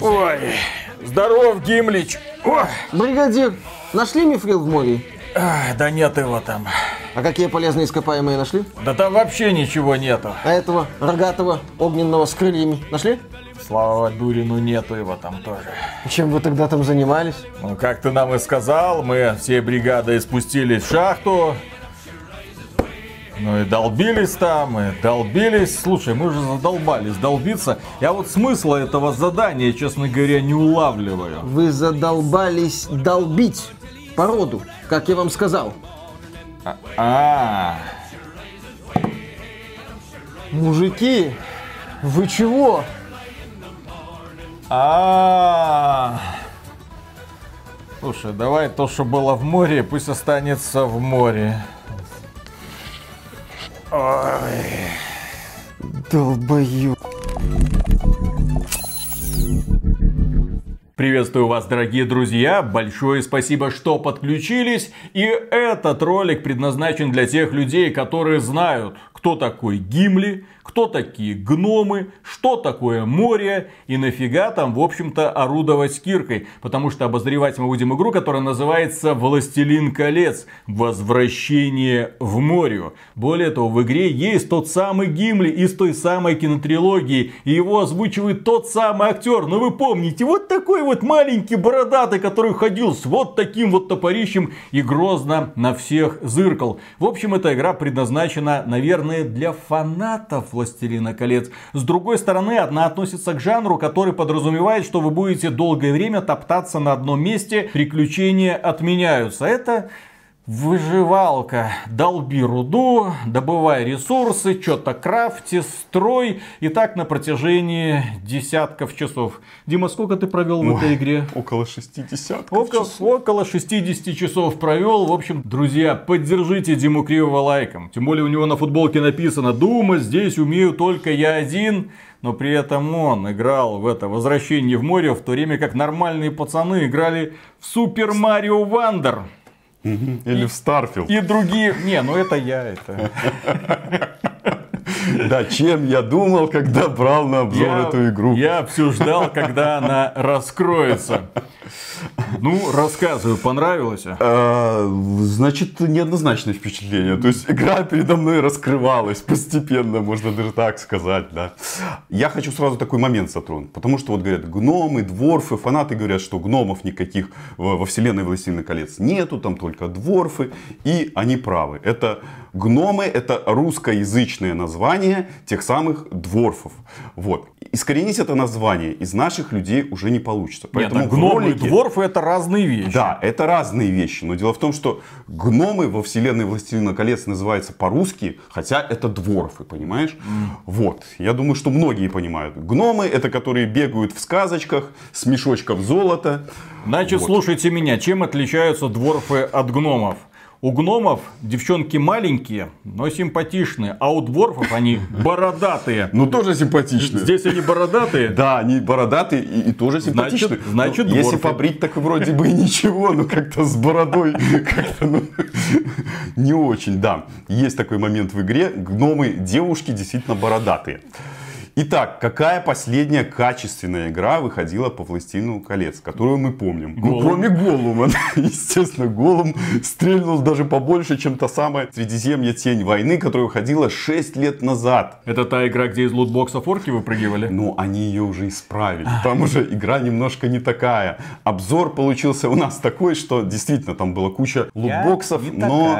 Ой, здоров, Гимлич. Ой, Бригадир, нашли мифрил в море? ах, да нет его там. А какие полезные ископаемые нашли? Да там вообще ничего нету. А этого рогатого, огненного с крыльями нашли? Слава Дурину нету его там тоже. Чем вы тогда там занимались? Ну, как ты нам и сказал, мы всей бригадой спустились в шахту. Ну и долбились там, и долбились. Слушай, мы уже задолбались долбиться. Я вот смысла этого задания, честно говоря, не улавливаю. Вы задолбались долбить породу, как я вам сказал. А, Мужики, вы чего? а. Слушай, давай то, что было в море, пусть останется в море. Долбою. Приветствую вас, дорогие друзья! Большое спасибо, что подключились. И этот ролик предназначен для тех людей, которые знают, кто такой Гимли, кто такие гномы, что такое море и нафига там, в общем-то, орудовать киркой. Потому что обозревать мы будем игру, которая называется «Властелин колец. Возвращение в море». Более того, в игре есть тот самый Гимли из той самой кинотрилогии. И его озвучивает тот самый актер. Ну вы помните, вот такой вот маленький бородатый, который ходил с вот таким вот топорищем и грозно на всех зыркал. В общем, эта игра предназначена, наверное, для фанатов Властелина колец. С другой стороны, она относится к жанру, который подразумевает, что вы будете долгое время топтаться на одном месте, приключения отменяются. Это Выживалка. Долби руду, добывай ресурсы, что-то крафти, строй. И так на протяжении десятков часов. Дима, сколько ты провел в этой игре? Около 60 Около, около 60 часов провел. В общем, друзья, поддержите Диму Кривого лайком. Тем более у него на футболке написано «Дума, здесь умею только я один». Но при этом он играл в это «Возвращение в Морию», в то время как нормальные пацаны играли в Super Mario Wonder. Или в Starfield. И другие... Не, ну это я, это... Да, чем я думал, когда брал на обзор Я, эту игру. я все ждал, когда она раскроется. Ну, рассказываю, понравилось? А, Значит, неоднозначное впечатление. То есть игра передо мной раскрывалась постепенно, можно даже так сказать, да. Я хочу сразу такой момент затронуть. Потому что вот говорят, гномы, дворфы, фанаты говорят, что гномов никаких во вселенной Властелина колец нету, там только дворфы. И они правы. Это гномы, это русскоязычное название тех самых дворфов. Вот. Искоренить это название из наших людей уже не получится. Нет, Поэтому так в гномы и ролике- дворфы это разные вещи. да, это разные вещи. Но дело в том, что гномы во вселенной Властелина колец называются по-русски, хотя это дворфы, понимаешь? Вот. Я думаю, что многие понимают. Гномы это которые бегают в сказочках с мешочков золота. Значит, Вот. слушайте меня, чем отличаются дворфы от гномов? У гномов девчонки маленькие, но симпатичные, а у дворфов они бородатые. Ну, тоже симпатичные. Здесь они бородатые. Да, они бородатые и, и тоже симпатичные. Значит- значит, Ну, если побрить, так вроде бы и ничего, но как-то с бородой как-то ну, не очень, да. Есть такой момент в игре. Гномы, девушки действительно бородатые. Итак, какая последняя качественная игра выходила по Властелину колец, которую мы помним? Ну, Голум. кроме Голума. Естественно, Голум стрельнул даже побольше, чем та самая Средиземье Тень войны, которая выходила 6 лет назад. Это та игра, где из лутбоксов орки выпрыгивали? Но они ее уже исправили. Там уже игра немножко не такая. Обзор получился у нас такой, что действительно там была куча лутбоксов, но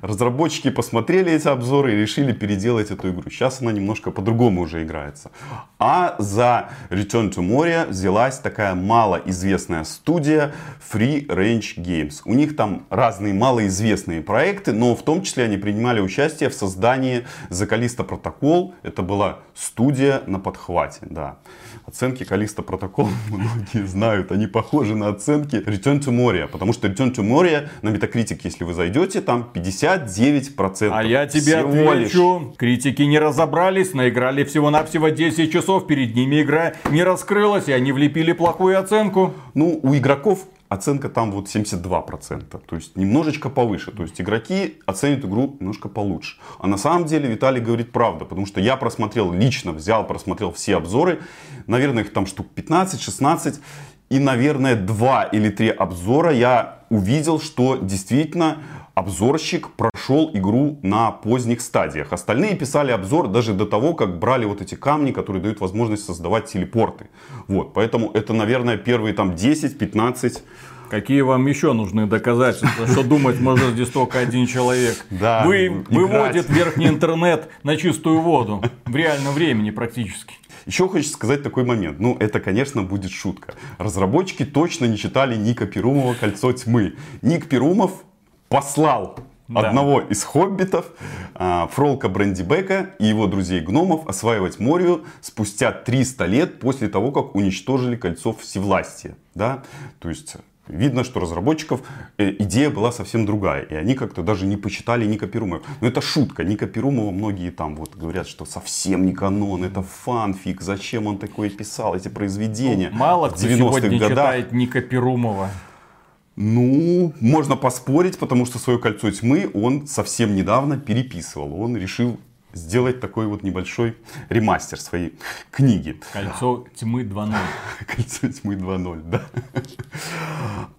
разработчики посмотрели эти обзоры и решили переделать эту игру. Сейчас она немножко по-другому уже играется. А за Return to Moria взялась такая малоизвестная студия Free Range Games. У них там разные малоизвестные проекты, но в том числе они принимали участие в создании Callisto Protocol. Это была студия на подхвате, да. Оценки Callisto Protocol многие знают, они похожи на оценки Return to Moria, потому что Return to Moria на Metacritic, если вы зайдете, там 59%. А я тебе Всего лишь. отвечу. Критики не разобрались, наиграли всего-навсего 10 часов, перед ними игра не раскрылась, и они влепили плохую оценку. Ну, у игроков оценка там вот 72%. То есть немножечко повыше. То есть игроки оценят игру немножко получше. А на самом деле Виталий говорит правду. Потому что я просмотрел, лично взял, просмотрел все обзоры. Наверное, их там штук 15-16. И, наверное, два или три обзора я увидел, что действительно обзорщик прошел игру на поздних стадиях. Остальные писали обзор даже до того, как брали вот эти камни, которые дают возможность создавать телепорты. Вот, поэтому это, наверное, первые там 10-15 Какие вам еще нужны доказательства, что думать может здесь только один человек? Да, Вы, играть. выводит верхний интернет на чистую воду. В реальном времени практически. Еще хочется сказать такой момент. Ну, это, конечно, будет шутка. Разработчики точно не читали Ника Перумова «Кольцо тьмы». Ник Перумов послал Да. одного из хоббитов, а, Фролка Брендибека и его друзей-гномов осваивать Морию спустя 300 лет после того, как уничтожили Кольцо Всевластия. Да? То есть... Видно, что разработчиков э, идея была совсем другая. И они как-то даже не почитали Ника Перумова. Но это шутка. Ника Перумова многие там вот говорят, что совсем не канон. Это фанфик. Зачем он такое писал? Эти произведения. Мало в кто сегодня 90-х годах. читает Ника Перумова. Ну, можно поспорить, потому что свое кольцо тьмы он совсем недавно переписывал. Он решил сделать такой вот небольшой ремастер своей книги. Кольцо тьмы 2.0. Кольцо тьмы 2.0, да.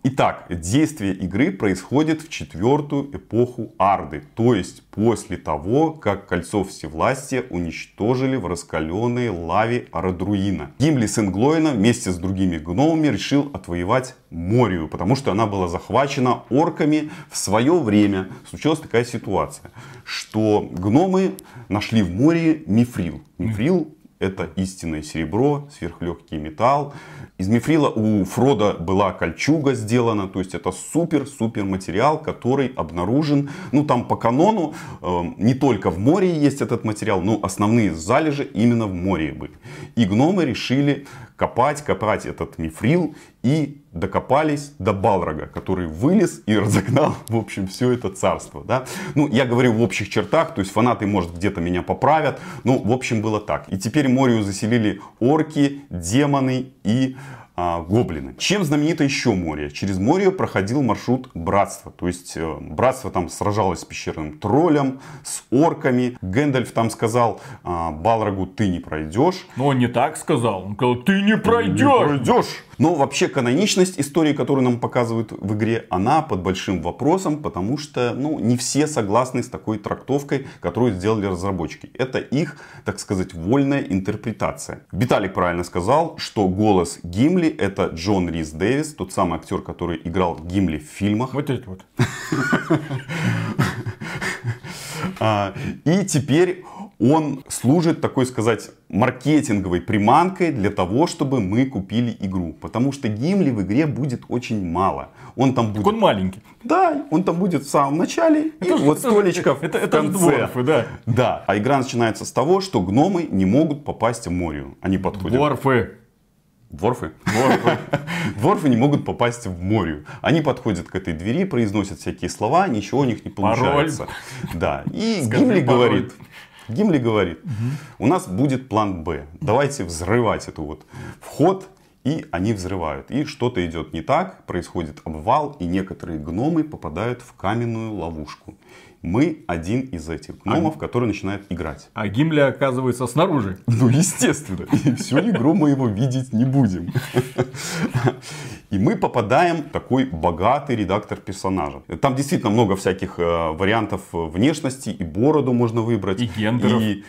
Итак, действие игры происходит в четвертую эпоху Арды, то есть после того, как Кольцо Всевластия уничтожили в раскаленной лаве Арадруина. Гимли, сын Глоина, вместе с другими гномами решил отвоевать Морию, потому что она была захвачена орками в свое время. Случилась такая ситуация, что гномы нашли в море мифрил. Мифрил это истинное серебро, сверхлегкий металл. Из мифрила у Фрода была кольчуга сделана, то есть это супер-супер материал, который обнаружен, ну там по канону, э, не только в море есть этот материал, но основные залежи именно в море были. И гномы решили копать, копать этот мифрил и докопались до Балрога, который вылез и разогнал, в общем, все это царство. Да? Ну, я говорю в общих чертах, то есть фанаты, может, где-то меня поправят. Ну, в общем, было так. И теперь Морию заселили орки, демоны и гоблины. Чем знаменито еще море? Через море проходил маршрут братства. То есть э, братство там сражалось с пещерным троллем, с орками. Гэндальф там сказал а, Балрогу, ты не пройдешь. Но он не так сказал. Он сказал, ты не Не пройдешь. Но вообще каноничность истории, которую нам показывают в игре, она под большим вопросом, потому что ну, не все согласны с такой трактовкой, которую сделали разработчики. Это их, так сказать, вольная интерпретация. Виталик правильно сказал, что голос Гимли это Джон Рис Дэвис, тот самый актер, который играл Гимли в фильмах. Вот это вот. А, И теперь он служит, такой сказать, маркетинговой приманкой для того, чтобы мы купили игру. Потому что Гимли в игре будет очень мало. Он там Так будет... он маленький. Да, он там будет в самом начале. и Это ж- вот это столечков это- в это конце. дворфы, да. Да, а игра начинается с того, что гномы не могут попасть в Морию. Они подходят... Дворфы. Дворфы? Дворфы. Дворфы не могут попасть в Морию. Они подходят к этой двери, произносят всякие слова, ничего у них не получается. Да. И Скажи Гимли пароль. говорит, Гимли говорит, у нас будет план Б. Давайте взрывать эту вот вход. И они взрывают. И что-то идет не так, происходит обвал, и некоторые гномы попадают в каменную ловушку. Мы один из этих гномов, который начинает играть. А Гимли оказывается снаружи. Ну, естественно. И всю игру мы его видеть не будем. И мы попадаем в такой богатый редактор персонажа. Там действительно много всяких э, вариантов внешности. И бороду можно выбрать. И гендеров. И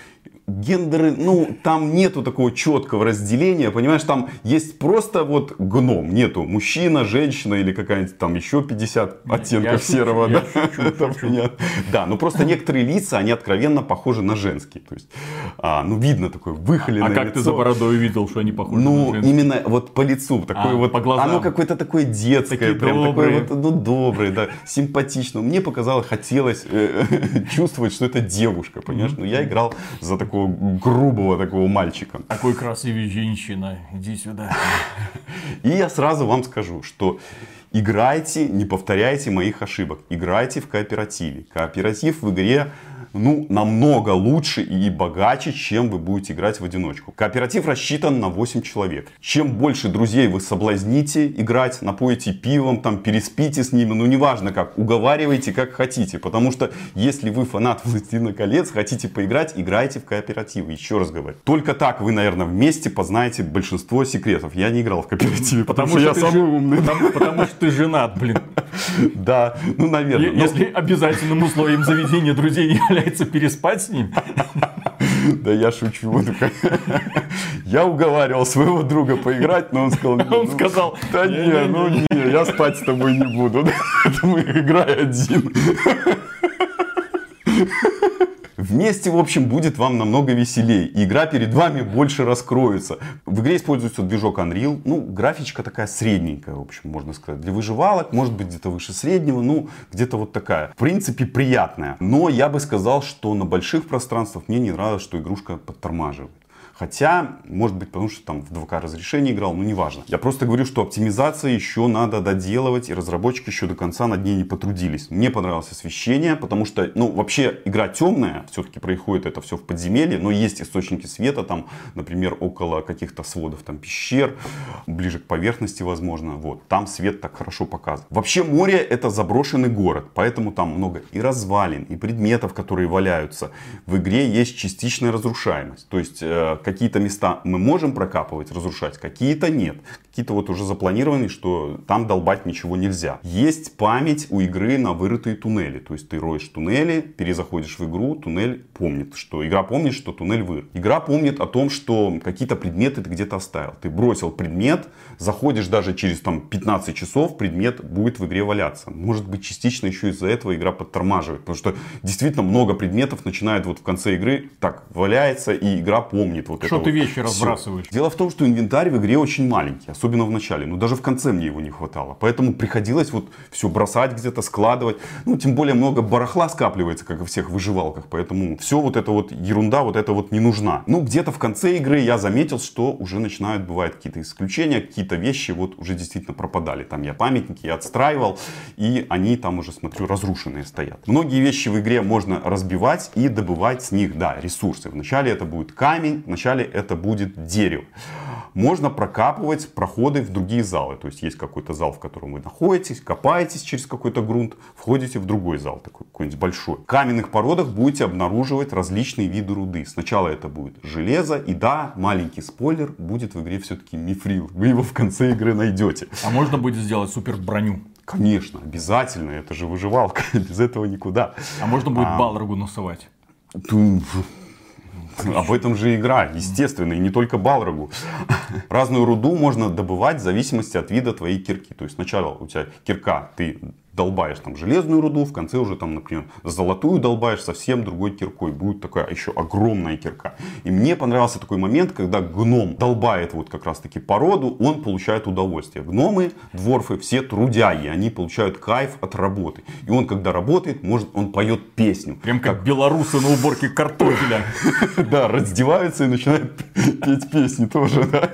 гендеры, ну, там нету такого четкого разделения, понимаешь, там есть просто вот гном, нету мужчина, женщина или какая-нибудь там еще 50 оттенков я шучу, серого, я да, шучу, Это шучу. Да, но просто некоторые лица, они откровенно похожи на женские, то есть, а, ну, видно такое выхоленное А как лицо. ты за бородой увидел, что они похожи Ну, на женских? именно вот по лицу, такое А, вот, по глазам. оно какое-то такое детское, Такие прям такое добрые. вот, ну, доброе, да, симпатично. Мне показалось, хотелось э, чувствовать, что это девушка, понимаешь? Но я играл за такого грубого такого мальчика. Такой красивый женщина. Иди сюда. И я сразу вам скажу, что играйте, не повторяйте моих ошибок. Играйте в кооперативе. Кооператив в игре ну, намного лучше и богаче, чем вы будете играть в одиночку. Кооператив рассчитан на 8 человек. Чем больше друзей вы соблазните играть, напоите пивом, там, переспите с ними, ну, неважно как, уговаривайте как хотите. Потому что, если вы фанат «Властелина колец», хотите поиграть, играйте в кооператив. Еще раз говорю. Только так вы, наверное, вместе познаете большинство секретов. Я не играл в кооперативе, потому, что, я ты самый умный. Потому, потому что ты женат, блин. Да, ну, наверное. Если обязательным условием заведения друзей является переспать с ним, Да я шучу. Я уговаривал своего друга поиграть, но он сказал... «Не, он ну, сказал, Да не, ну не, я спать с тобой не буду. Поэтому играй один. Вместе, в общем, будет вам намного веселей. И игра перед вами больше раскроется. В игре используется движок Unreal. Ну, графичка такая средненькая, в общем, можно сказать. Для выживалок, может быть, где-то выше среднего. Ну, где-то вот такая. В принципе, приятная. Но я бы сказал, что на больших пространствах мне не нравилось, что игрушка подтормаживает. Хотя, может быть, потому что там в 2К разрешении играл, ну неважно. Я просто говорю, что оптимизация еще надо доделывать, и разработчики еще до конца над ней не потрудились. Мне понравилось освещение, потому что, ну, вообще игра темная, все-таки происходит это все в подземелье, но есть источники света, там, например, около каких-то сводов, там, пещер, ближе к поверхности, возможно, вот. Там свет так хорошо показан. Вообще море это заброшенный город, поэтому там много и развалин, и предметов, которые валяются. В игре есть частичная разрушаемость, то есть э, какие-то места мы можем прокапывать, разрушать, какие-то нет. Какие-то вот уже запланированы, что там долбать ничего нельзя. Есть память у игры на вырытые туннели. То есть ты роешь туннели, перезаходишь в игру, туннель помнит, что игра помнит, что туннель вырыт. Игра помнит о том, что какие-то предметы ты где-то оставил. Ты бросил предмет, заходишь даже через там 15 часов, предмет будет в игре валяться. Может быть частично еще из-за этого игра подтормаживает. Потому что действительно много предметов начинает вот в конце игры так валяется и игра помнит вот что это ты вот вещи всё. разбрасываешь. Дело в том, что инвентарь в игре очень маленький, особенно в начале. Но даже в конце мне его не хватало. Поэтому приходилось вот все бросать где-то, складывать. Ну, тем более много барахла скапливается, как и всех выживалках. Поэтому все вот это вот ерунда, вот это вот не нужна. Ну, где-то в конце игры я заметил, что уже начинают бывать какие-то исключения, какие-то вещи вот уже действительно пропадали. Там я памятники я отстраивал, и они там уже, смотрю, разрушенные стоят. Многие вещи в игре можно разбивать и добывать с них, да, ресурсы. Вначале это будет камень, вначале это будет дерево. Можно прокапывать проходы в другие залы. То есть есть какой-то зал, в котором вы находитесь, копаетесь через какой-то грунт, входите в другой зал, такой какой-нибудь большой. В каменных породах будете обнаруживать различные виды руды. Сначала это будет железо, и да, маленький спойлер, будет в игре все-таки мифрил. Вы его в конце игры найдете. А можно будет сделать супер броню. Конечно, обязательно, это же выживалка, без этого никуда. А можно будет А. Балрогу насовать. Об этом же игра, естественно, и не только Балрогу. Разную руду можно добывать в зависимости от вида твоей кирки. То есть сначала у тебя кирка, ты долбаешь там железную руду, в конце уже там, например, золотую долбаешь совсем другой киркой. Будет такая еще огромная кирка. И мне понравился такой момент, когда гном долбает вот как раз таки породу, он получает удовольствие. Гномы, дворфы, все трудяги, они получают кайф от работы. И он, когда работает, может, он поет песню. Прям как белорусы на уборке картофеля. Да, раздеваются и начинают петь песни тоже, да.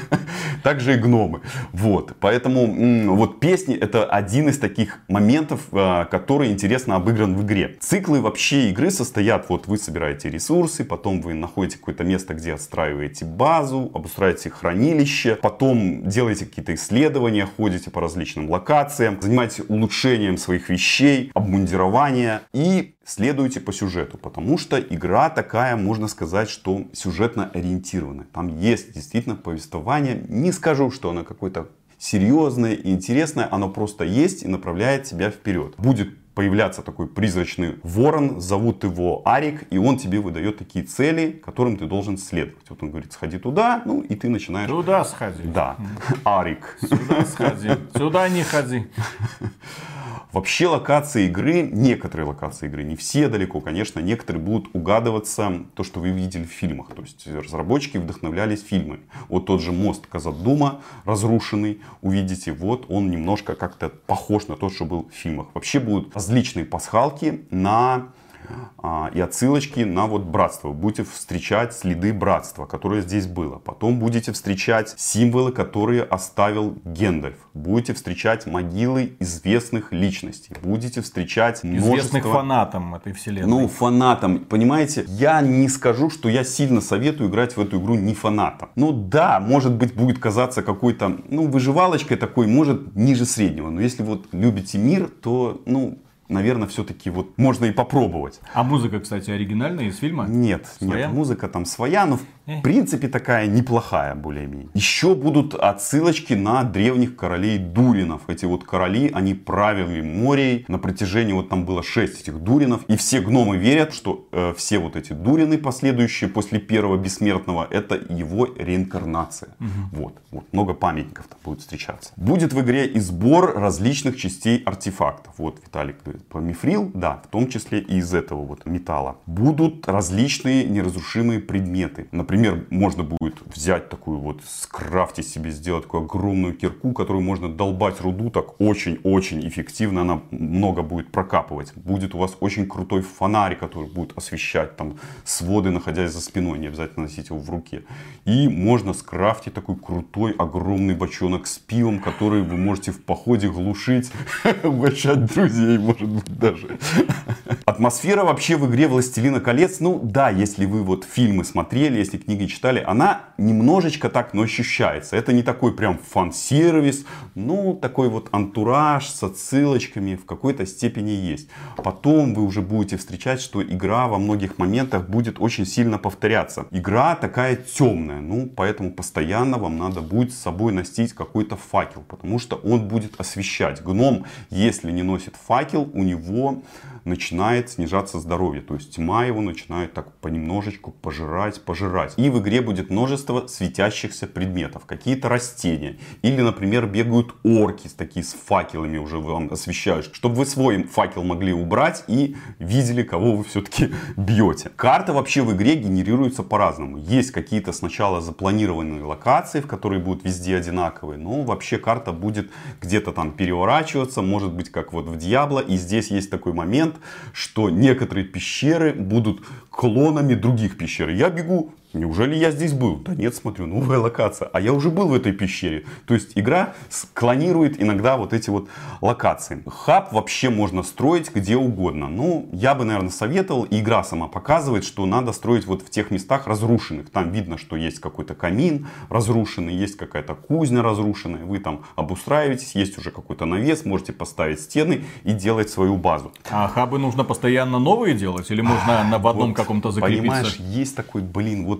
Также и гномы. Вот, поэтому вот песни это один из таких моментов, а, который интересно обыгран в игре. Циклы вообще игры состоят, вот вы собираете ресурсы, потом вы находите какое-то место, где отстраиваете базу, обустраиваете хранилище, потом делаете какие-то исследования, ходите по различным локациям, занимаетесь улучшением своих вещей, обмундирования и следуйте по сюжету, потому что игра такая, можно сказать, что сюжетно ориентированная. Там есть действительно повествование. Не скажу, что оно какое-то серьезное и интересное, оно просто есть и направляет тебя вперед. Будет появляться такой призрачный ворон, зовут его Арик, и он тебе выдает такие цели, которым ты должен следовать. Вот он говорит, сходи туда, ну и ты начинаешь... Туда сходи. Да, Арик. Сюда сходи. Сюда не ходи. Вообще локации игры, некоторые локации игры, не все далеко, конечно, некоторые будут угадываться то, что вы видели в фильмах. То есть разработчики вдохновлялись фильмами. Вот тот же мост Казадума разрушенный, увидите, вот он немножко как-то похож на тот, что был в фильмах. Вообще будут различные пасхалки на а, и отсылочки на вот братство. Будете встречать следы братства, которое здесь было. Потом будете встречать символы, которые оставил Гендальф. Будете встречать могилы известных личностей. Будете встречать Известных множество... фанатам этой вселенной. Ну, фанатам, понимаете, я не скажу, что я сильно советую играть в эту игру не фанатам. Ну да, может быть, будет казаться какой-то, ну, выживалочкой такой, может, ниже среднего. Но если вот любите мир, то, ну, наверное, все-таки вот можно и попробовать. А музыка, кстати, оригинальная из фильма? Нет, Своя? нет, музыка там своя, но. В принципе такая неплохая более-менее. Еще будут отсылочки на древних королей Дуринов. Эти вот короли, они правили море на протяжении, вот там было 6 этих Дуринов. И все гномы верят, что э, все вот эти Дурины последующие после первого бессмертного, это его реинкарнация. Вот, вот, много памятников там будет встречаться. Будет в игре и сбор различных частей артефактов. Вот Виталик говорит про мифрил, да, в том числе и из этого вот металла. Будут различные неразрушимые предметы. Например, можно будет взять такую вот, скрафтить себе, сделать такую огромную кирку, которую можно долбать руду так очень-очень эффективно. Она много будет прокапывать. Будет у вас очень крутой фонарь, который будет освещать там своды, находясь за спиной. Не обязательно носить его в руке. И можно скрафтить такой крутой огромный бочонок с пивом, который вы можете в походе глушить, угощать друзей, может быть, даже. Атмосфера вообще в игре «Властелина колец», ну да, если вы вот фильмы смотрели, если книги читали, она немножечко так, но ощущается. Это не такой прям фан-сервис, ну такой вот антураж с отсылочками в какой-то степени есть. Потом вы уже будете встречать, что игра во многих моментах будет очень сильно повторяться. Игра такая темная, ну поэтому постоянно вам надо будет с собой носить какой-то факел, потому что он будет освещать. Гном, если не носит факел, у него начинает снижаться здоровье. То есть тьма его начинает так понемножечку пожирать, пожирать. И в игре будет множество светящихся предметов. Какие-то растения. Или, например, бегают орки с такие с факелами уже вам освещают. Чтобы вы свой факел могли убрать и видели, кого вы все-таки бьете. Карта вообще в игре генерируется по-разному. Есть какие-то сначала запланированные локации, в которые будут везде одинаковые. Но вообще карта будет где-то там переворачиваться. Может быть, как вот в Диабло. И здесь есть такой момент, что некоторые пещеры будут клонами других пещер. Я бегу Неужели я здесь был? Да нет, смотрю, новая локация. А я уже был в этой пещере. То есть игра клонирует иногда вот эти вот локации. Хаб вообще можно строить где угодно. Ну, я бы, наверное, советовал. И игра сама показывает, что надо строить вот в тех местах разрушенных. Там видно, что есть какой-то камин разрушенный, есть какая-то кузня разрушенная. Вы там обустраиваетесь, есть уже какой-то навес, можете поставить стены и делать свою базу. А хабы нужно постоянно новые делать? Или можно на, в одном Вот, каком-то закрепиться? Понимаешь, есть такой, блин, вот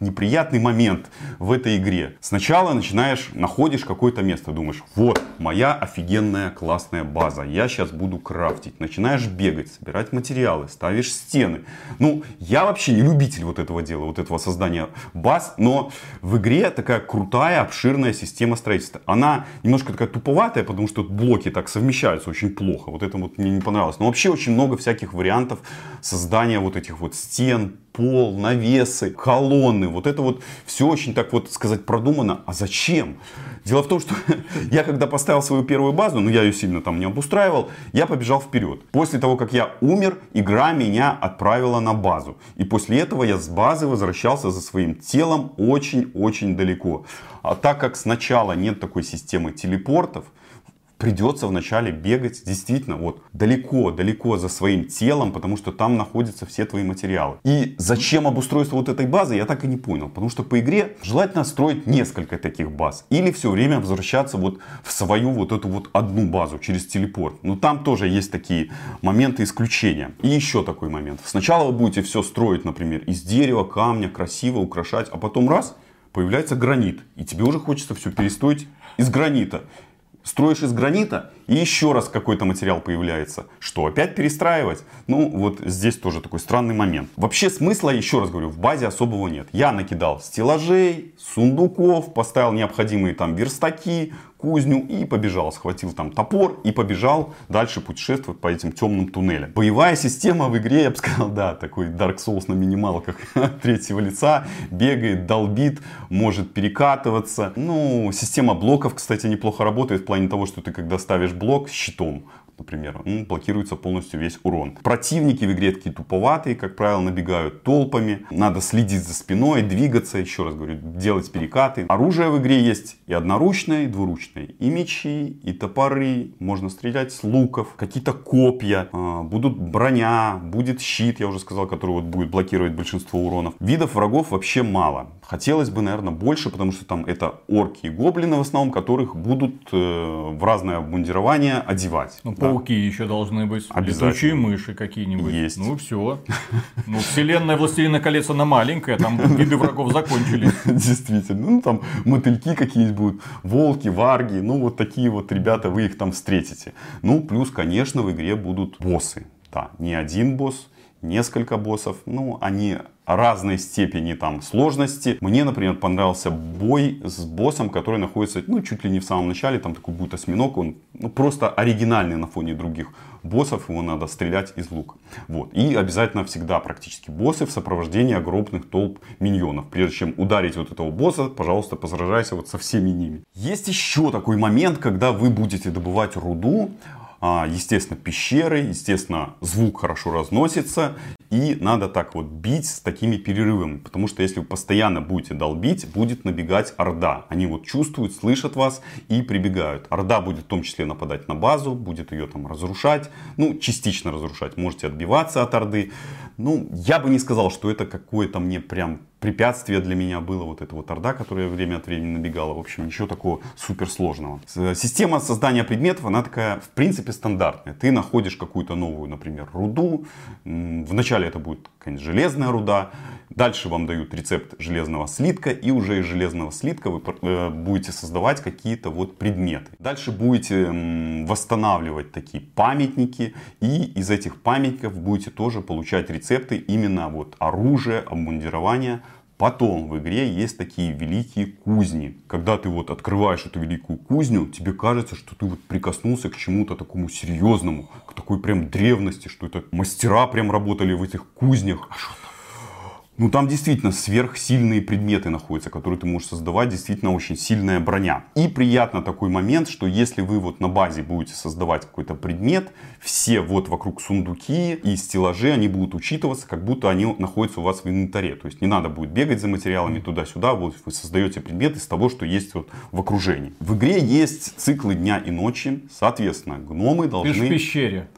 неприятный момент в этой игре. Сначала начинаешь, находишь какое-то место, думаешь, вот, моя офигенная классная база, я сейчас буду крафтить. Начинаешь бегать, собирать материалы, ставишь стены. Ну, я вообще не любитель вот этого дела, вот этого создания баз, но в игре такая крутая, обширная система строительства. Она немножко такая туповатая, потому что блоки так совмещаются очень плохо. Вот это вот мне не понравилось. Но вообще очень много всяких вариантов создания вот этих вот стен, пол, навесы, колонны. Вот это вот все очень так вот сказать продумано. А зачем? Дело в том, что я когда поставил свою первую базу, ну я ее сильно там не обустраивал, я побежал вперед. После того, как я умер, игра меня отправила на базу. И после этого я с базы возвращался за своим телом очень-очень далеко. А так как сначала нет такой системы телепортов, придется вначале бегать действительно вот далеко-далеко за своим телом, потому что там находятся все твои материалы. И зачем обустройство вот этой базы, я так и не понял. Потому что по игре желательно строить несколько таких баз. Или все время возвращаться вот в свою вот эту вот одну базу через телепорт. Но там тоже есть такие моменты исключения. И еще такой момент. Сначала вы будете все строить, например, из дерева, камня, красиво украшать, а потом раз, появляется гранит. И тебе уже хочется все перестроить из гранита строишь из гранита, и еще раз какой-то материал появляется. Что, опять перестраивать? Ну, вот здесь тоже такой странный момент. Вообще смысла, еще раз говорю, в базе особого нет. Я накидал стеллажей, сундуков, поставил необходимые там верстаки, кузню и побежал. Схватил там топор и побежал дальше путешествовать по этим темным туннелям. Боевая система в игре, я бы сказал, да, такой Dark Souls на минималках третьего лица. Бегает, долбит, может перекатываться. Ну, система блоков, кстати, неплохо работает в плане того, что ты когда ставишь блок с щитом, например, ну, блокируется полностью весь урон. Противники в игре такие туповатые, как правило, набегают толпами. Надо следить за спиной, двигаться, еще раз говорю, делать перекаты. Оружие в игре есть и одноручное, и двуручное. И мечи, и топоры, можно стрелять с луков, какие-то копья, а, будут броня, будет щит, я уже сказал, который вот будет блокировать большинство уронов. Видов врагов вообще мало. Хотелось бы, наверное, больше, потому что там это орки и гоблины в основном, которых будут э, в разное обмундирование одевать. Ну. Пауки еще должны быть. Летучие мыши какие-нибудь. Есть. Ну, все. Ну, вселенная Властелина колец, она маленькая, там виды врагов закончились. Действительно. Ну, там мотыльки какие-нибудь будут, волки, варги. Ну, вот такие вот ребята, вы их там встретите. Ну, плюс, конечно, в игре будут боссы. Да, не один босс, несколько боссов. Ну, они разной степени там сложности. Мне, например, понравился бой с боссом, который находится, ну, чуть ли не в самом начале. Там такой будет осьминог. Он ну, просто оригинальный на фоне других боссов. Его надо стрелять из лука. Вот. И обязательно всегда практически боссы в сопровождении огромных толп миньонов. Прежде чем ударить вот этого босса, пожалуйста, посражайся вот со всеми ними. Есть еще такой момент, когда вы будете добывать руду. А, Естественно, пещеры, естественно, звук хорошо разносится. И надо так вот бить с такими перерывами. Потому что если вы постоянно будете долбить, будет набегать орда. Они вот чувствуют, слышат вас и прибегают. Орда будет в том числе нападать на базу, будет ее там разрушать. Ну, частично разрушать. Можете отбиваться от орды. Ну, я бы не сказал, что это какое-то мне прям препятствие для меня было вот эта вот орда, которая время от времени набегала. В общем, ничего такого суперсложного. С- Система создания предметов, она такая, в принципе, стандартная. Ты находишь какую-то новую, например, руду. Вначале это будет, конечно, железная руда. Дальше вам дают рецепт железного слитка. И уже из железного слитка вы э, будете создавать какие-то вот предметы. Дальше будете восстанавливать такие памятники. И из этих памятников будете тоже получать рецепты именно вот оружия, обмундирования. Потом в игре есть такие великие кузни. Когда ты вот открываешь эту великую кузню, тебе кажется, что ты вот прикоснулся к чему-то такому серьезному, к такой прям древности, что это мастера прям работали в этих кузнях. Ну, там действительно сверхсильные предметы находятся, которые ты можешь создавать. Действительно очень сильная броня. И приятно такой момент, что если вы вот на базе будете создавать какой-то предмет, все вот вокруг сундуки и стеллажи, они будут учитываться, как будто они находятся у вас в инвентаре. То есть не надо будет бегать за материалами туда-сюда. Вот вы создаете предмет из того, что есть вот в окружении. В игре есть циклы дня и ночи. Соответственно, гномы Ты должны же в пещере.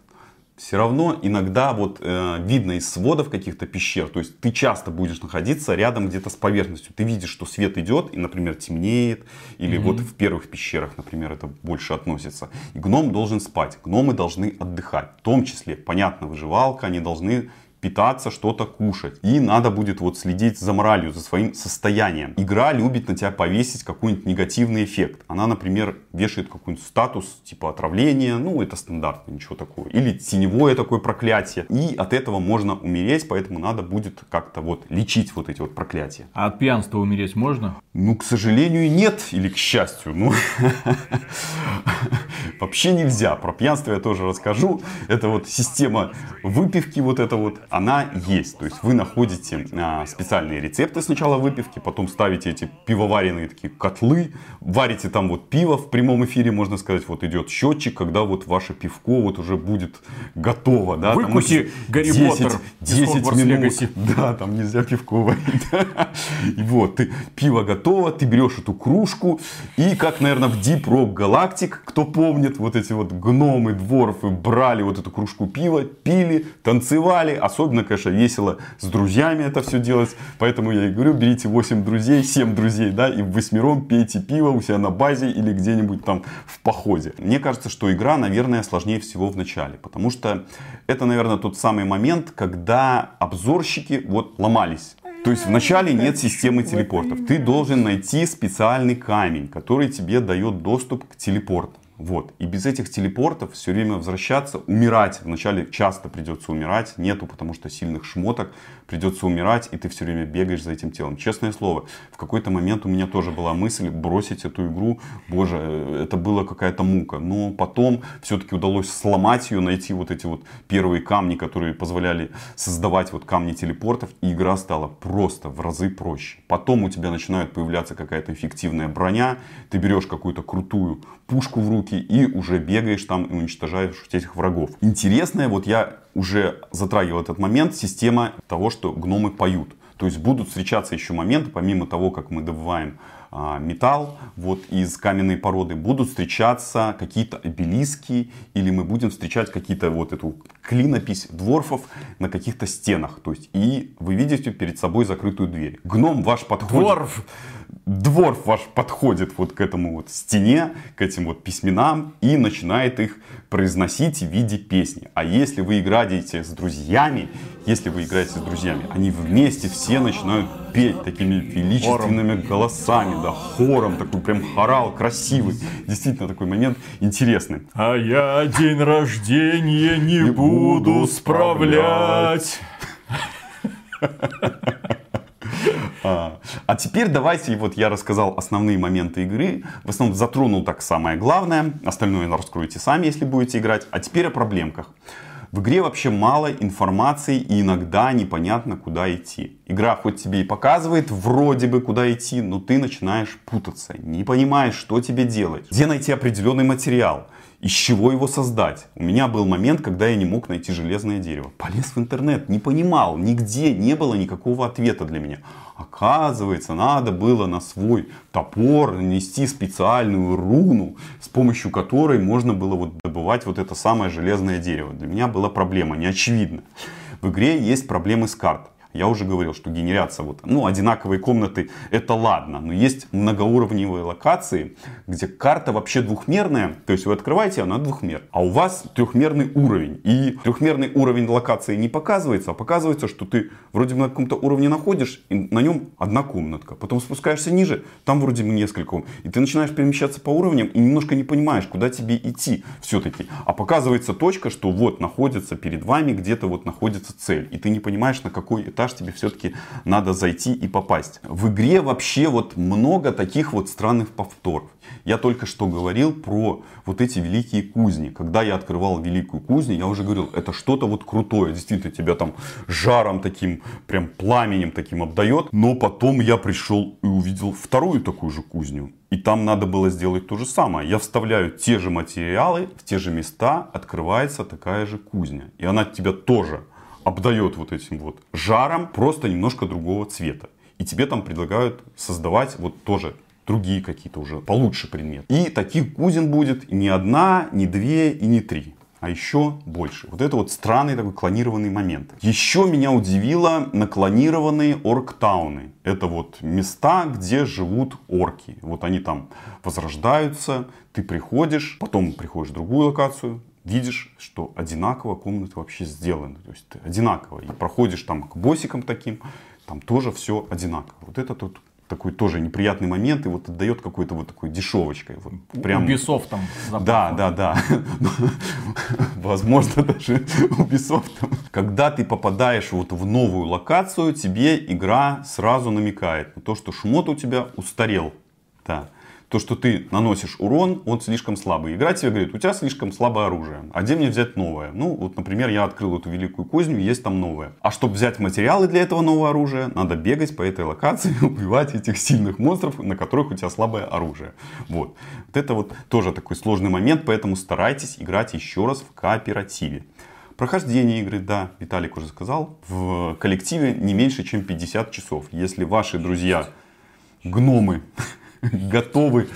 Все равно иногда вот э, видно из сводов каких-то пещер, то есть ты часто будешь находиться рядом где-то с поверхностью. Ты видишь, что свет идет и, например, темнеет, или вот в первых пещерах, например, это больше относится. И гном должен спать, гномы должны отдыхать, в том числе, понятно, выживалка, они должны питаться, что-то кушать. И надо будет вот следить за моралью, за своим состоянием. Игра любит на тебя повесить какой-нибудь негативный эффект. Она, например, вешает какой-нибудь статус типа отравления. Ну, это стандартно, ничего такого. Или теневое такое проклятие. И от этого можно умереть, поэтому надо будет как-то вот лечить вот эти вот проклятия. А от пьянства умереть можно? Ну, к сожалению, нет. Или к счастью. Ну, вообще нельзя. Про пьянство я тоже расскажу. Это вот система выпивки вот это вот, она есть. То есть вы находите а, специальные рецепты сначала выпивки, потом ставите эти пивоваренные такие котлы, варите там вот пиво в прямом эфире, можно сказать, вот идет счетчик, когда вот ваше пивко вот уже будет готово. Да? Выкуси Гарри 10 Поттер из 10 Хогвартс минут. Легаси. Да, там нельзя пивко варить. И вот, ты, пиво готово, ты берешь эту кружку, и как, наверное, в Deep Rock Galactic, кто помнит, вот эти вот гномы, дворфы брали вот эту кружку пива, пили, танцевали. Особенно, конечно, весело с друзьями это все делать. Поэтому я и говорю, берите 8 друзей, 7 друзей, да, и в восьмером пейте пиво у себя на базе или где-нибудь там в походе. Мне кажется, что игра, наверное, сложнее всего в начале, потому что это, наверное, тот самый момент, когда обзорщики вот ломались. То есть вначале нет системы телепортов. Ты должен найти специальный камень, который тебе дает доступ к телепортам. Вот. И без этих телепортов все время возвращаться, умирать. Вначале часто придется умирать, нету, потому что сильных шмоток. Придется умирать, и ты все время бегаешь за этим телом. Честное слово, в какой-то момент у меня тоже была мысль бросить эту игру. Боже, э, это была какая-то мука. Но потом все-таки удалось сломать ее, найти вот эти вот первые камни, которые позволяли создавать вот камни телепортов. И игра стала просто в разы проще. Потом у тебя начинает появляться какая-то эффективная броня. Ты берешь какую-то крутую пушку в руки, руки и уже бегаешь там и уничтожаешь этих врагов. Интересное, вот я уже затрагивал этот момент, система того, что гномы поют. То есть будут встречаться еще моменты, помимо того, как мы добываем а, металл вот из каменной породы, будут встречаться какие-то обелиски, или мы будем встречать какие-то вот эту клинопись дворфов на каких-то стенах. То есть, и вы видите перед собой закрытую дверь. Гном ваш подходит. Дворф! Дворф ваш подходит вот к этому вот стене, к этим вот письменам и начинает их произносить в виде песни. А если вы играете с друзьями, если вы играете с друзьями, они вместе все начинают петь такими величественными голосами, да, хором, такой прям хорал красивый. Действительно такой момент интересный. А я день рождения не, Не буду буду справлять. А, а теперь давайте, вот я рассказал основные моменты игры, в основном затронул так самое главное, остальное раскроете сами, если будете играть. А теперь о проблемках. В игре вообще мало информации и иногда непонятно, куда идти. Игра хоть тебе и показывает вроде бы куда идти, но ты начинаешь путаться, не понимаешь, что тебе делать, где найти определенный материал, из чего его создать. У меня был момент, когда я не мог найти железное дерево. Полез в интернет, не понимал, нигде не было никакого ответа для меня. Оказывается, надо было на свой топор нанести специальную руну, с помощью которой можно было вот добывать вот это самое железное дерево. Для меня была проблема, неочевидна. В игре есть проблемы с картой. Я уже говорил, что генерация, вот, ну, одинаковые комнаты, это ладно. Но есть многоуровневые локации, где карта вообще двухмерная. То есть вы открываете, она двухмер. А у вас трехмерный уровень. И трехмерный уровень локации не показывается, а показывается, что ты вроде бы на каком-то уровне находишь, и на нем одна комнатка. Потом спускаешься ниже, там вроде бы несколько. И ты начинаешь перемещаться по уровням и немножко не понимаешь, куда тебе идти все-таки. А показывается точка, что вот находится перед вами, где-то вот находится цель. И ты не понимаешь, на какой этаж тебе все-таки надо зайти и попасть. В игре вообще вот много таких вот странных повторов. Я только что говорил про вот эти великие кузни. Когда я открывал великую кузню, я уже говорил, это что-то вот крутое. Действительно, тебя там жаром таким, прям пламенем таким обдает. Но потом я пришел и увидел вторую такую же кузню. И там надо было сделать то же самое. Я вставляю те же материалы, в те же места, открывается такая же кузня. И она тебя тоже обдает вот этим вот жаром, просто немножко другого цвета. И тебе там предлагают создавать вот тоже другие какие-то уже получше предметы. И таких кузин будет не одна, не две и не три а еще больше. Вот это вот странный такой клонированный момент. Еще меня удивило наклонированные орктауны. Это вот места, где живут орки. Вот они там возрождаются, ты приходишь, потом приходишь в другую локацию, видишь, что одинаково комнаты вообще сделаны. То есть ты одинаково. И проходишь там к босикам таким, там тоже все одинаково. Вот это тут такой тоже неприятный момент и вот отдает какой-то вот такой дешевочкой. Вот прям... Ubisoft там. Да, да, да. Возможно, даже Ubisoft. Когда ты попадаешь вот в новую локацию, тебе игра сразу намекает на то, что шмот у тебя устарел. Да. То, что ты наносишь урон, он слишком слабый. Игра тебе говорит, у тебя слишком слабое оружие. А где мне взять новое? Ну, вот, например, я открыл эту великую кузню, есть там новое. А чтобы взять материалы для этого нового оружия, надо бегать по этой локации, убивать этих сильных монстров, на которых у тебя слабое оружие. Вот. Вот это вот тоже такой сложный момент, поэтому старайтесь играть еще раз в кооперативе. Прохождение игры, да, Виталик уже сказал, в коллективе не меньше, чем 50 часов. Если ваши друзья гномы готовы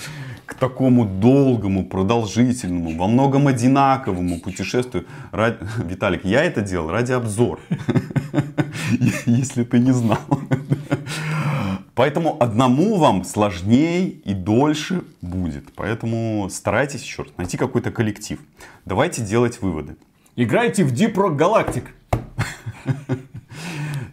к такому долгому, продолжительному, во многом одинаковому путешествию. Ради... Виталик, я это делал ради обзора. Если ты не знал. Поэтому одному вам сложнее и дольше будет. Поэтому старайтесь раз найти какой-то коллектив. Давайте делать выводы. Играйте в Deep Rock Galactic.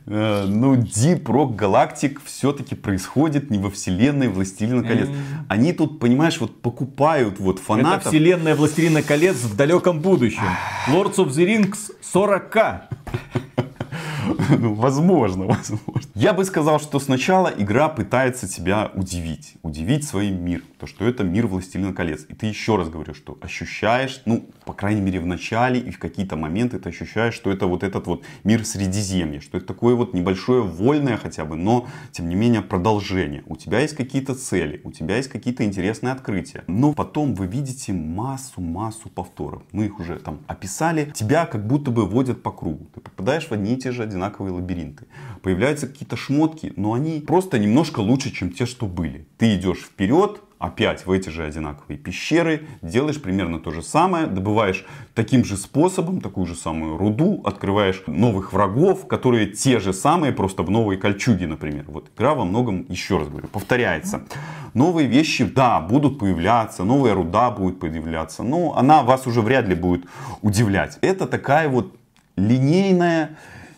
Э, ну, Deep Rock Galactic все-таки происходит не во вселенной Властелина колец. Они тут, понимаешь, вот покупают вот Это фанатов. вселенная Властелина колец в далеком будущем. Lords of the Rings 40к. Возможно, возможно. Я бы сказал, что сначала игра пытается тебя удивить. Удивить своим миром. То, что это мир Властелина колец. И ты еще раз говорю, что ощущаешь, ну, по крайней мере, в начале и в какие-то моменты ты ощущаешь, что это вот этот вот мир Средиземья. Что это такое вот небольшое вольное хотя бы, но, тем не менее, продолжение. У тебя есть какие-то цели, у тебя есть какие-то интересные открытия. Но потом вы видите массу-массу повторов. Мы их уже там описали. Тебя как будто бы водят по кругу. Ты попадаешь в одни и те же одинаковые лабиринты. Появляются какие-то шмотки, но они просто немножко лучше, чем те, что были. Ты идешь вперед, опять в эти же одинаковые пещеры, делаешь примерно то же самое, добываешь таким же способом такую же самую руду, открываешь новых врагов, которые те же самые, просто в новой кольчуге, например. Вот игра во многом, еще раз говорю, повторяется. Новые вещи, да, будут появляться, новая руда будет появляться, но она вас уже вряд ли будет удивлять. Это такая вот линейная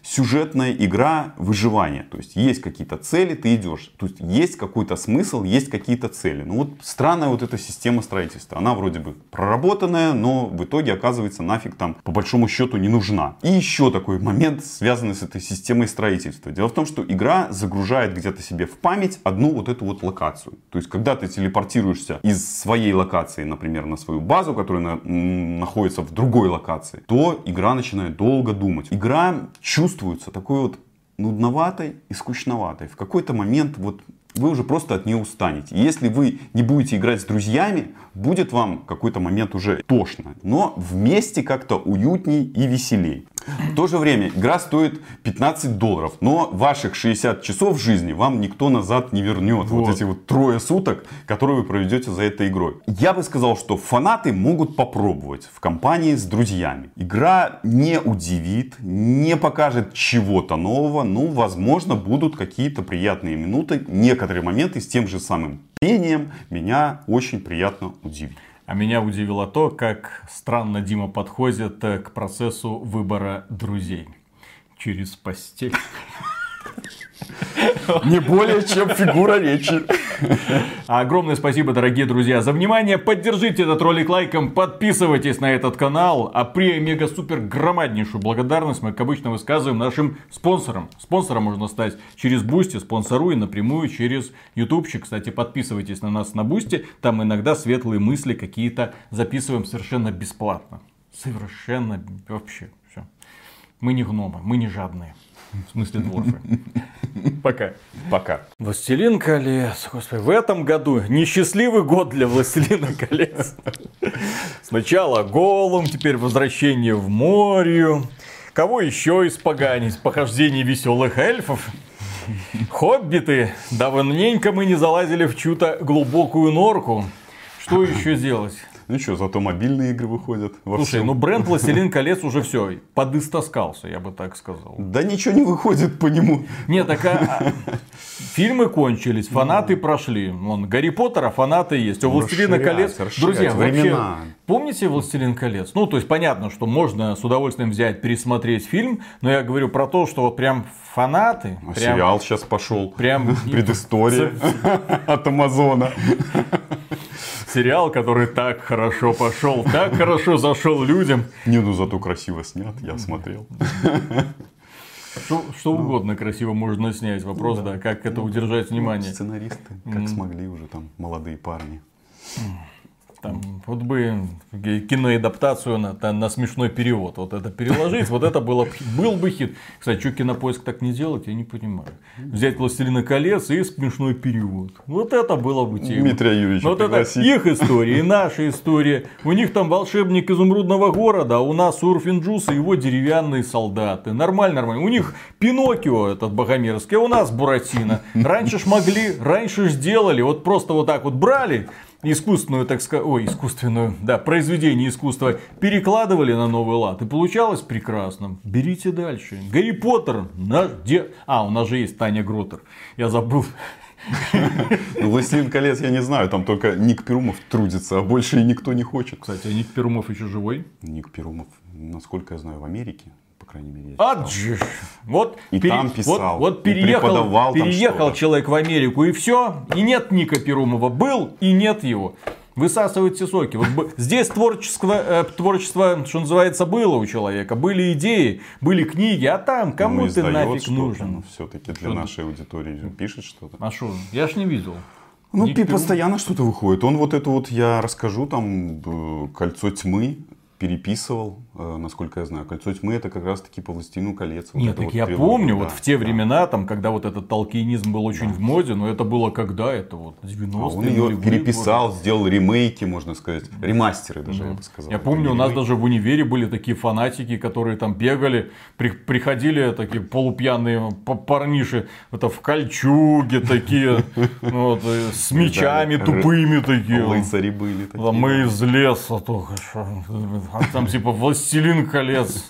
сюжетная игра выживания. То есть есть какие-то цели, ты идешь. То есть есть какой-то смысл, есть какие-то цели. Ну вот странная вот эта система строительства. Она вроде бы проработанная, но в итоге оказывается нафиг там по большому счету не нужна. И еще такой момент, связанный с этой системой строительства. Дело в том, что игра загружает где-то себе в память одну вот эту вот локацию. То есть когда ты телепортируешься из своей локации, например, на свою базу, которая на, находится в другой локации, то игра начинает долго думать. Игра чувствует чувствуется такой вот нудноватой и скучноватой. В какой-то момент вот вы уже просто от нее устанете. Если вы не будете играть с друзьями, будет вам какой-то момент уже тошно. Но вместе как-то уютней и веселей. В то же время игра стоит 15 долларов, но ваших 60 часов жизни вам никто назад не вернет. Вот, вот эти вот трое суток, которые вы проведете за этой игрой. Я бы сказал, что фанаты могут попробовать в компании с друзьями. Игра не удивит, не покажет чего-то нового, но, возможно, будут какие-то приятные минуты. Некоторые моменты с тем же самым пением меня очень приятно удивили. А меня удивило то, как странно Дима подходит э, к процессу выбора друзей. Через постель. Не более чем фигура речи. Огромное спасибо, дорогие друзья, за внимание. Поддержите этот ролик лайком, подписывайтесь на этот канал. А при мега супер громаднейшую благодарность мы, как обычно, высказываем нашим спонсорам. Спонсором можно стать через Boosty, спонсоруя напрямую через Ютубчик. Кстати, подписывайтесь на нас на Boosty. Там иногда светлые мысли какие-то записываем совершенно бесплатно. Совершенно вообще. Все. Мы не гномы, мы не жадные. В смысле дворфы. Пока. Пока. Властелин колец. Господи, в этом году несчастливый год для Властелина колец. Сначала Голум, теперь возвращение в море. Кого еще испоганить? Похождение веселых эльфов. Хоббиты. Давненько мы не залазили в чью-то глубокую норку. Что еще делать? Ну что, зато мобильные игры выходят. Во Слушай, ну бренд Властелин колец уже все, подыстоскался, я бы так сказал. Да ничего не выходит по нему. Нет, так а, а, фильмы кончились, фанаты ну. прошли. Вон, Гарри Поттера фанаты есть. У Властелина колец. Друзья, вообще, помните Властелин колец? Ну, то есть понятно, что можно с удовольствием взять, пересмотреть фильм, но я говорю про то, что вот прям фанаты. А прям, сериал сейчас пошел. Прям предыстория от Амазона сериал, который так хорошо пошел, так хорошо зашел людям. Не, ну зато красиво снят, я смотрел. Что, что ну, угодно красиво можно снять. Вопрос, ну, да, как это ну, удержать внимание. Сценаристы, как смогли уже там молодые парни. Там, вот бы киноадаптацию на, на смешной перевод. Вот это переложить, вот это было, был бы хит. Кстати, что кинопоиск так не делать, я не понимаю. Взять «Властелина колец» и смешной перевод. Вот это было бы тема. Дмитрия Юрьевича Вот это их история и наша история. У них там волшебник изумрудного города, а у нас Урфинджус и его деревянные солдаты. Нормально, нормально. У них Пиноккио этот богомерзкий, а у нас Буратино. Раньше ж могли, раньше ж делали. Вот просто вот так вот брали искусственную, так сказать, ой, искусственную, да, произведение искусства перекладывали на новый лад, и получалось прекрасно. Берите дальше. Гарри Поттер, наш де... А, у нас же есть Таня Гротер. Я забыл. Ну, Властелин колец я не знаю, там только Ник Перумов трудится, а больше и никто не хочет. Кстати, а Ник Перумов еще живой? Ник Перумов, насколько я знаю, в Америке крайней мере. Аджиш. Вот, и пере... там писал, вот, вот переехал, переехал человек в Америку, и все, и нет Ника Перумова. Был, и нет его. Высасывать все соки. Вот здесь творчество, э, творчество, что называется, было у человека. Были идеи, были книги, а там кому Ну, ты нафиг нужен? ну, все-таки для Что-то. нашей аудитории пишет что-то. А что? Я ж не видел. Ну, беру. постоянно что-то выходит. Он вот это вот, я расскажу, там, э, «Кольцо тьмы» переписывал, э, насколько я знаю. «Кольцо тьмы» это как раз таки по «Властелину колец». Вот Нет, так вот я трилогия, помню, да, вот в те да. времена, там, когда вот этот толкинизм был очень в моде, но это было когда? Это вот 90-е, А он ее нулевые переписал, сделал ремейки, можно сказать, ремастеры даже, я бы сказал. Я помню, у нас даже в универе были такие фанатики, которые там бегали, при- приходили такие полупьяные парниши, это в кольчуге такие, вот, э, с мечами Да, тупыми такие. Лыцари были такие. Да мы из леса только. А там типа властелин колец.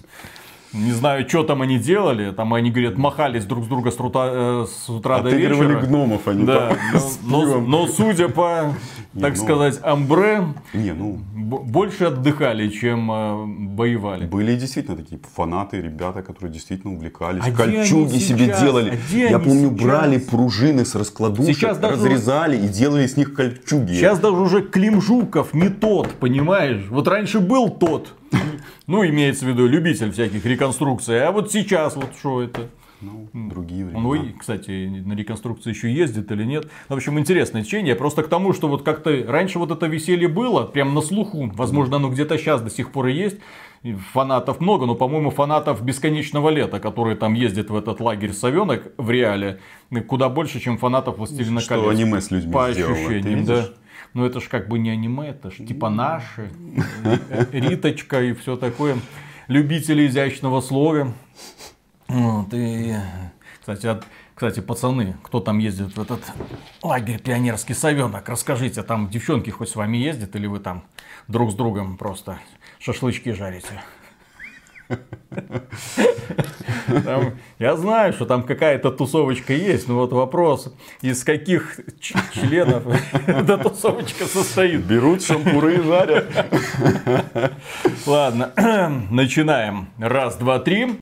Не знаю, что там они делали. Там они, говорят, махались друг с друга с, рута- э, с утра до Отыгрывали вечера. гномов, они Да, там с но, но- но судя по, так ну. сказать, амбре, Не, ну, больше отдыхали, чем э, воевали. Были действительно такие фанаты, ребята, которые действительно увлекались. А Кольчуги себе делали. А Я помню, сейчас? брали пружины с раскладушек, Сейчас даже- разрезали и делали с них кольчуги. Сейчас даже уже Клим Жуков не тот, понимаешь? Вот раньше был тот. Ну, имеется в виду любитель всяких реконструкций. А вот сейчас вот что это? Ну, другие времена. Он, ой, кстати, на реконструкции еще ездит или нет. В общем, интересное течение. Просто к тому, что вот как-то раньше вот это веселье было, прям на слуху. Возможно, оно где-то сейчас до сих пор и есть. И фанатов много, но, по-моему, фанатов бесконечного лета, которые там ездят в этот лагерь совенок в реале, куда больше, чем фанатов Властелина Что колец. аниме с людьми По сделало, ощущениям, да. видишь? Ну это ж как бы не аниме, это ж типа наши. э, Риточка и все такое. Любители изящного слова. Вот, и, кстати, от- кстати, пацаны, кто там ездит в этот лагерь пионерский совенок, расскажите, там девчонки хоть с вами ездят или вы там друг с другом просто шашлычки жарите? Там- я знаю, что там какая-то тусовочка есть, но вот вопрос, из каких членов эта тусовочка состоит. Берут шампуры и жарят. Ладно, начинаем. Раз, два, три.